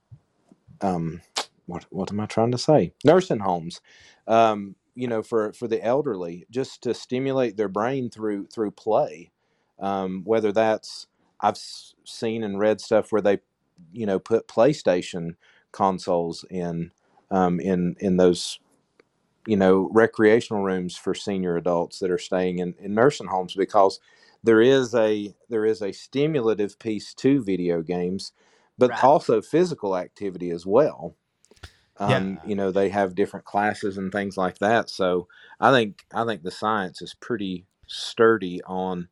um, what what am I trying to say? Nursing homes, um, you know, for for the elderly, just to stimulate their brain through through play. Um, whether that's I've seen and read stuff where they, you know, put PlayStation consoles in um, in in those you know recreational rooms for senior adults that are staying in, in nursing homes because there is a there is a stimulative piece to video games but Right. also physical activity as well Yeah. um, you know they have different classes and things like that so i think i think the science is pretty sturdy on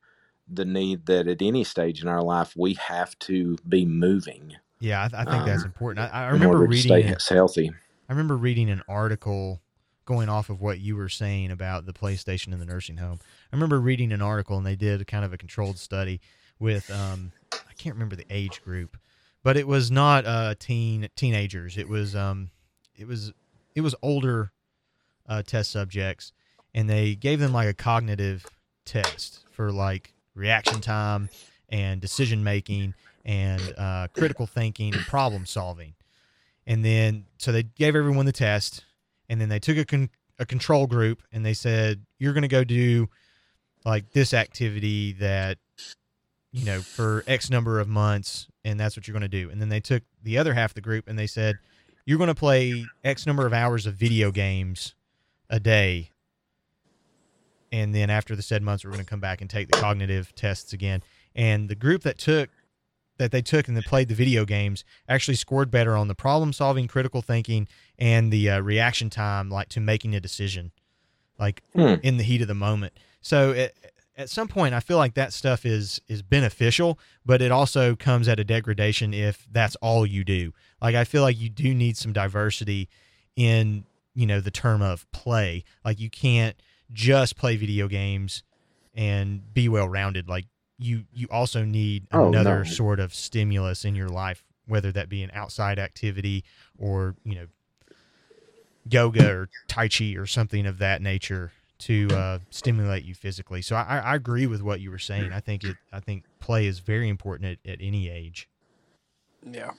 the need that at any stage in our life we have to be moving Yeah, I, I think that's Um, important. I, I remember reading. stay it- healthy I remember reading an article going off of what you were saying about the PlayStation in the nursing home. I remember reading an article and they did kind of a controlled study with um I can't remember the age group, but it was not uh teen teenagers. It was um it was it was older uh test subjects and they gave them like a cognitive test for like reaction time and decision making and uh, critical thinking and problem solving and then so they gave everyone the test and then they took a, con- a control group and they said you're going to go do like this activity that you know for x number of months and that's what you're going to do and then they took the other half of the group and they said you're going to play x number of hours of video games a day and then after the said months we're going to come back and take the cognitive tests again and the group that took that they took and they played the video games actually scored better on the problem solving, critical thinking, and the uh, reaction time, like to making a decision, like Hmm. in the heat of the moment. So at, at some point, I feel like that stuff is is beneficial, but it also comes at a degradation if that's all you do. Like I feel like you do need some diversity in you know the term of play. Like you can't just play video games and be well rounded. Like you you also need Oh, another no. sort of stimulus in your life, whether that be an outside activity or you know yoga or tai chi or something of that nature to uh, stimulate you physically. So I, I agree with what you were saying. I think it I think play is very important at, at any age. Yeah.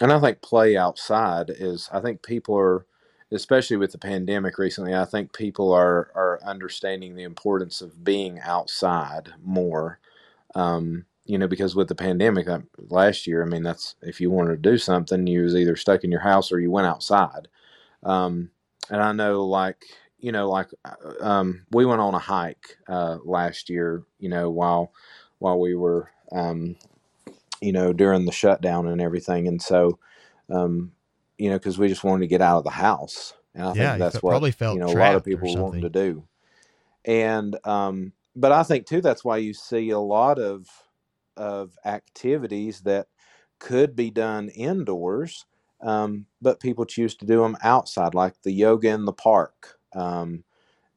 And I think play outside is. I think people are, especially with the pandemic recently. I think people are are understanding the importance of being outside more. Um, you know, because with the pandemic that last year, I mean, that's if you wanted to do something, you was either stuck in your house or you went outside. Um, and I know, like you know, like uh, um, we went on a hike uh, last year. You know, while while we were um, you know, during the shutdown and everything. And so, um, you know, because we just wanted to get out of the house. And I Yeah, think that's what, probably felt you know, a lot of people wanting to do. And, um, but I think too, that's why you see a lot of, of activities that could be done indoors, um, but people choose to do them outside, like the yoga in the park, um,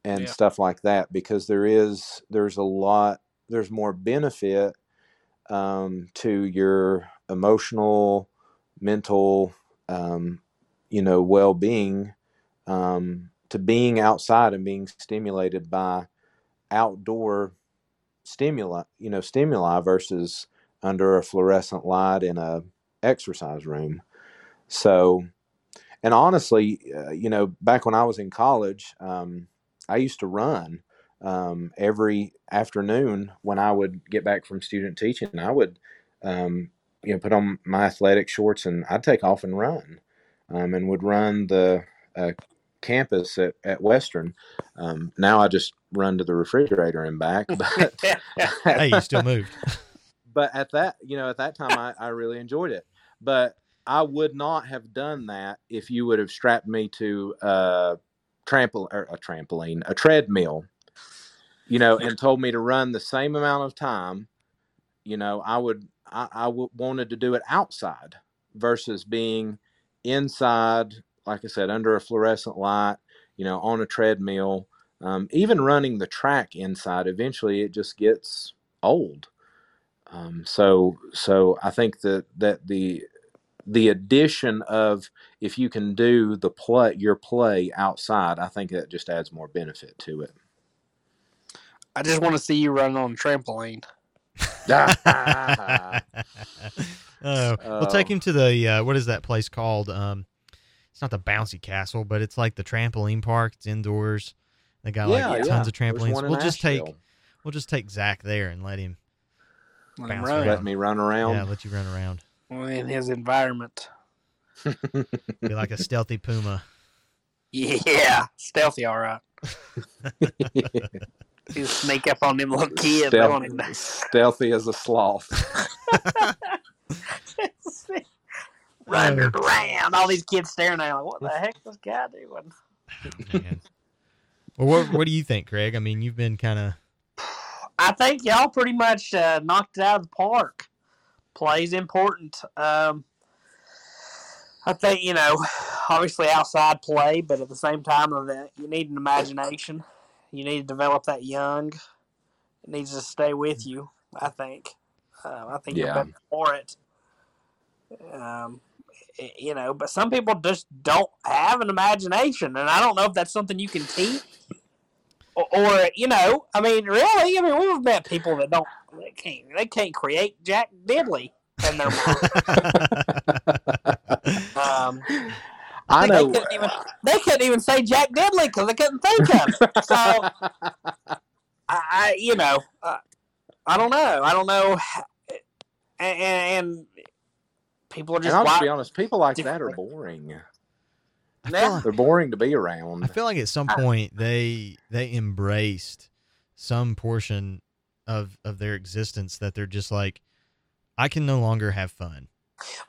and Yeah. stuff like that, because there is, there's a lot, there's more benefit um, to your emotional, mental, um, you know, well being, um, to being outside and being stimulated by outdoor stimuli, you know, stimuli versus under a fluorescent light in a exercise room. So, and honestly, uh, you know, back when I was in college, um, I used to run um, every afternoon when I would get back from student teaching. I would, um, you know, put on my athletic shorts and I'd take off and run, um, and would run the uh, campus at, at Western. Um, now I just run to the refrigerator and back, [laughs] but Hey, you still moved. [laughs] but at that you know at that time I, I really enjoyed it but i would not have done that if you would have strapped me to a trampoline or a trampoline a treadmill you know and [laughs] told me to run the same amount of time you know i would i, I w- wanted to do it outside versus being inside like i said under a fluorescent light you know on a treadmill um, even running the track inside eventually it just gets old. Um, so so I think that that the the addition of if you can do the play your play outside, I think that just adds more benefit to it. I just want to see you running on a trampoline. [laughs] [laughs] oh, we'll take him to the uh, what is that place called? Um, it's not the bouncy castle, but it's like the trampoline park. It's indoors. They got like tons of trampolines. We'll just take we'll just take Zach there and let him Let him run let me run around. yeah let you run around. In his environment. [laughs] Be like a stealthy puma. Yeah, stealthy, all right. [laughs] You sneak up on them little kids. Stealth- on him. stealthy as a sloth. [laughs] Running around, all these kids staring at him like, "What the heck is this guy doing?" Man. Well, what what do you think, Craig? I mean, you've been kind of I think y'all pretty much uh, knocked it out of the park. Play's important. Um, I think you know, obviously outside play, but at the same time, you need an imagination. You need to develop that young. It needs to stay with you. I think. Uh, I think you're better for it. Um, you know, but some people just don't have an imagination, and I don't know if that's something you can teach or, or you know, I mean, really, I mean, we've met people that don't, they can't, they can't create Jack Diddley in their mind. [laughs] Um, I think know. They couldn't, even, they couldn't even say Jack Diddley because they couldn't think of it. So, I, I you know, uh, I don't know. I don't know. And, and people are and just I'll just be honest, people like that are boring. Yeah. like- They're boring to be around. I feel like at some point they they embraced some portion of of their existence that they're just like I can no longer have fun.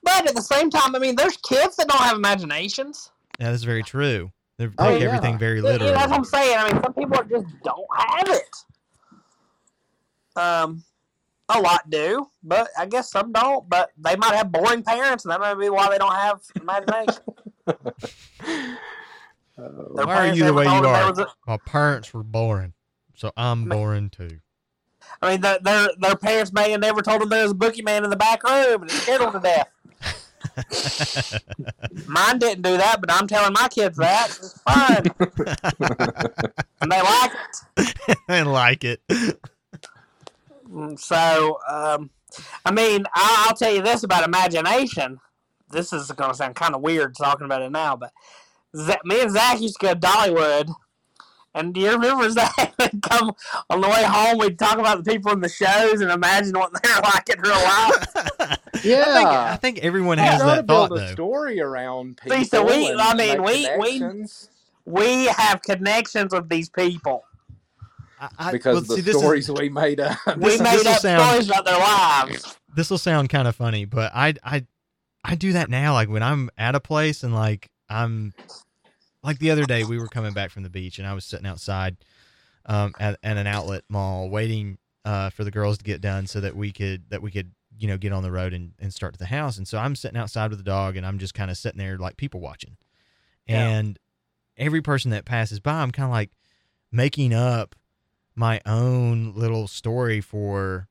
But at the same time, I mean, there's kids that don't have imaginations. Yeah, That is very true. They take Oh, yeah. everything very You know, literally. that's what I'm saying. I mean, some people just don't have it. Um, a lot do, but I guess some don't. But they might have boring parents, and that might be why they don't have imagination. [laughs] Oh, Why are you the way you are? a- My parents were boring, so I'm boring too. I mean, their, their their parents may have never told them there was a boogeyman in the back room, and it scared them to death. [laughs] Mine didn't do that, but I'm telling my kids that it's fun, [laughs] and they like it. [laughs] I like it. Mm, So, um, I mean, I, I'll tell you this about imagination. This is going to sound kind of weird talking about it now, but Zach, me and Zach used to go to Dollywood. And do you remember Zach? [laughs] We'd come on the way home, we'd talk about the people in the shows and imagine what they're [laughs] like in real life. [laughs] I think, yeah. I think everyone You has gotta that thought build a though. story around people. See, so we- and I mean, we- we- We have connections with these people. I, I, because well, the see, this is- stories we made up. We This- made this'll up sound- stories about their lives. this will sound kind of funny, but I I I do that now. Like when I'm at a place and like I'm like the other day we were coming back from the beach and I was sitting outside um at, at an outlet mall waiting uh for the girls to get done so that we could that we could you know get on the road and, and start to the house. And so i'm sitting outside with the dog and i'm just kind of sitting there like people watching. Yeah. and every person that passes by i'm kind of like making up my own little story for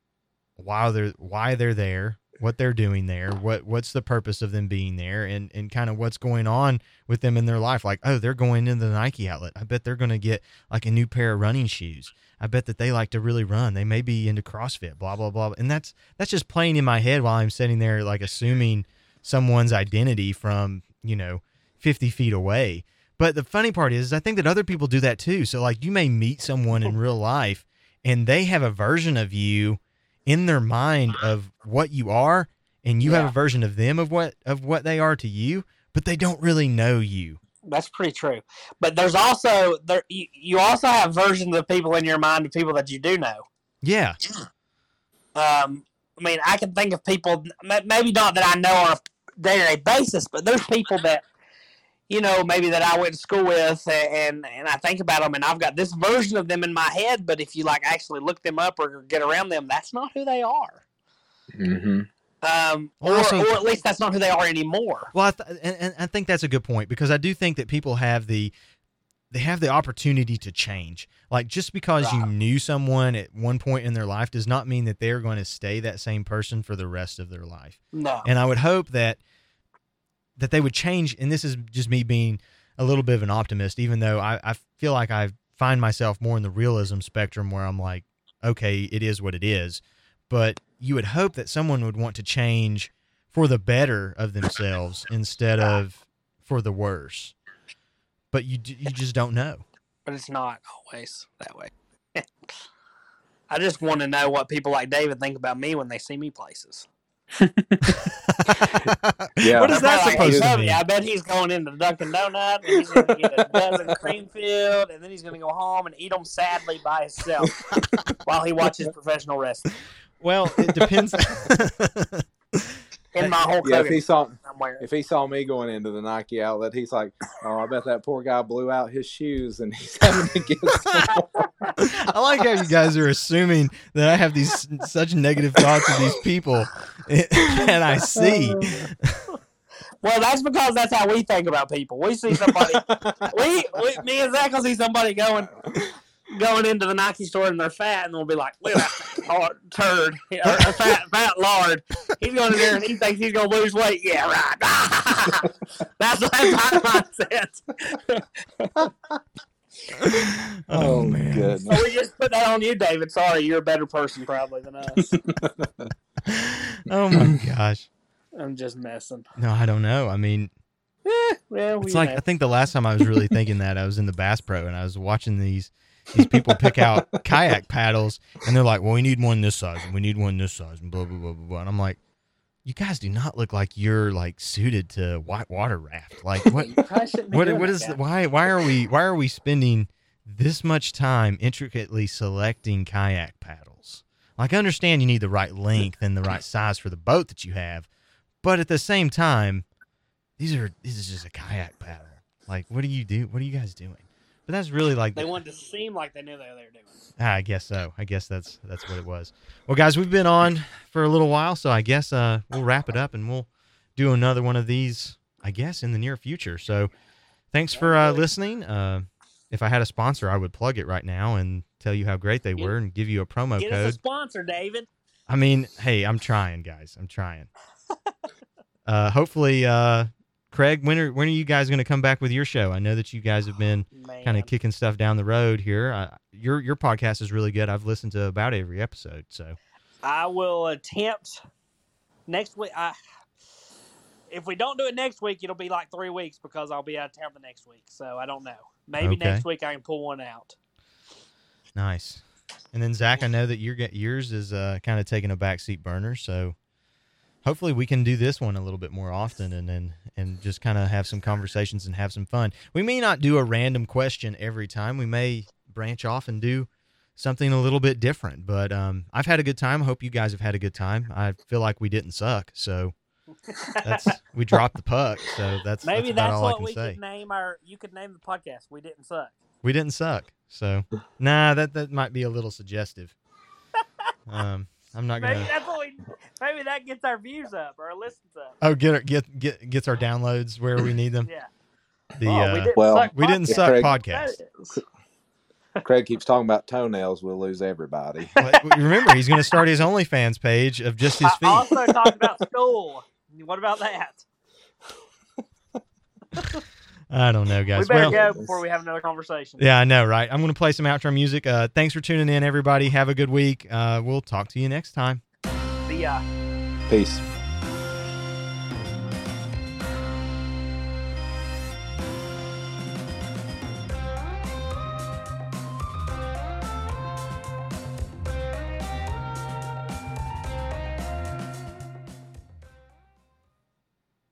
why they're why they're there what they're doing there what what's the purpose of them being there and and kind of what's going on with them in their life. Like oh they're going into the nike outlet. I bet they're going to get like a new pair of running shoes. I bet that they like to really run. They may be into crossfit blah blah blah and that's that's just playing in my head while i'm sitting there like assuming someone's identity from you know 50 feet away. But the funny part is i think that other people do that too. So like you may meet someone in [laughs] real life and they have a version of you in their mind of what you are and you have a version of them of what of what they are to you but they don't really know you That's pretty true. But there's also there you, you also have versions of people in your mind of people that you do know. yeah Um, I mean, I can think of people, maybe not that I know on a day to day basis, but there's people that, you know, maybe that I went to school with, and and I think about them, and I've got this version of them in my head. But if you like actually look them up or get around them, that's not who they are. hmm Um, or, also- or at least that's not who they are anymore. well I th- and, and i think that's a good point because i do think that people have the they have the opportunity to change like just because you knew someone at one point in their life does not mean that they're going to stay that same person for the rest of their life No, and I would hope that that they would change. And this is just me being a little bit of an optimist, even though I, I feel like I find myself more in the realism spectrum where I'm like, okay, it is what it is. But you would hope that someone would want to change for the better of themselves instead of for the worse. But you you just don't know. but it's not always that way. [laughs] I just want to know what people like David think about me when they see me places. Yeah. What is that probably supposed to "Oh, mean? yeah, I bet he's going into Dunkin' Donuts and he's going to get a dozen [laughs] Creamfield and then he's going to go home and eat them sadly by himself [laughs] while he watches professional wrestling Well, it depends. in my whole Yeah, if he saw I'm if he saw me going into the Nike outlet, he's like, "Oh, I bet that poor guy blew out his shoes and he's [laughs] having to get some [laughs] more." I like how you guys are assuming that I have these [laughs] such negative thoughts of these people, and I see. Well, that's because that's how we think about people. We see somebody, we, we me and Zach will see somebody going going into the Nike store and they're fat, and we'll be like, "Look at that turd, [laughs] or a fat fat lard." He's going in there and he thinks he's going to lose weight. Yeah, right. [laughs] that's that's our mindset. [laughs] Oh, man. goodness. So we just put that on you, David. Sorry, you're a better person probably than us. Oh my gosh. I'm just messing. No, I don't know. I mean, Eh, well, it's we like I think the last time I was really thinking that I was in the Bass Pro and I was watching these these people pick out kayak paddles and they're like, "Well, we need one this size and we need one this size and blah blah blah blah." blah. And I'm like, "You guys do not look like you're like suited to white water raft. Like what [laughs] You probably shouldn't what what is guy. why why are we why are we spending this much time intricately selecting kayak paddles? Like I understand you need the right length and the right size for the boat that you have, but at the same time, these are this is just a kayak paddle. Like what do you do? What are you guys doing? But that's really like They the- wanted to seem like they knew they were doing. Ah, I guess so. I guess that's that's what it was. Well, guys, we've been on for a little while, so I guess uh, we'll wrap it up and we'll do another one of these. I guess in the near future. So, thanks for uh, listening. Uh, if I had a sponsor, I would plug it right now and tell you how great they were and give you a promo Get us a code. sponsor, David. I mean, hey, I'm trying, guys. I'm trying. [laughs] uh, hopefully, uh, Craig, when are when are you guys going to come back with your show? I know that you guys have [sighs] been Man. kind of kicking stuff down the road here. Uh, your your podcast is really good. I've listened to about every episode. So I will attempt next week. I, if we don't do it next week, it'll be like three weeks because I'll be out of town the next week. So I don't know. Maybe Okay. next week I can pull one out. nice. And then Zach, I know that your get yours is uh, kind of taking a backseat burner. So hopefully we can do this one a little bit more often and and and just kind of have some conversations and have some fun. We may not do a random question every time. We may branch off and do something a little bit different. But um, I've had a good time. I hope you guys have had a good time. I feel like we didn't suck. So that's [laughs] we dropped the puck. So that's Maybe that's, that's, about all I what can we say. could name our. You could name the podcast. We didn't suck. We didn't suck. So nah, that that might be a little suggestive. [laughs] Um, I'm not gonna. that's what we. Maybe that gets our views up or our listens up. Oh, get our, get get gets our downloads where we need them. Yeah. The oh, uh, we didn't well, suck. we didn't podcast. suck Craig- podcast. Craig keeps talking about toenails. We'll lose everybody. [laughs] But remember, he's going to start his OnlyFans page of just his I feet. also talked about school. What about that? [laughs] I don't know, guys. we better Well, go before we have another conversation. yeah, I know, right? I'm going to play some outro music. Uh, thanks for tuning in, everybody. Have a good week. Uh, we'll talk to you next time. See ya. Peace.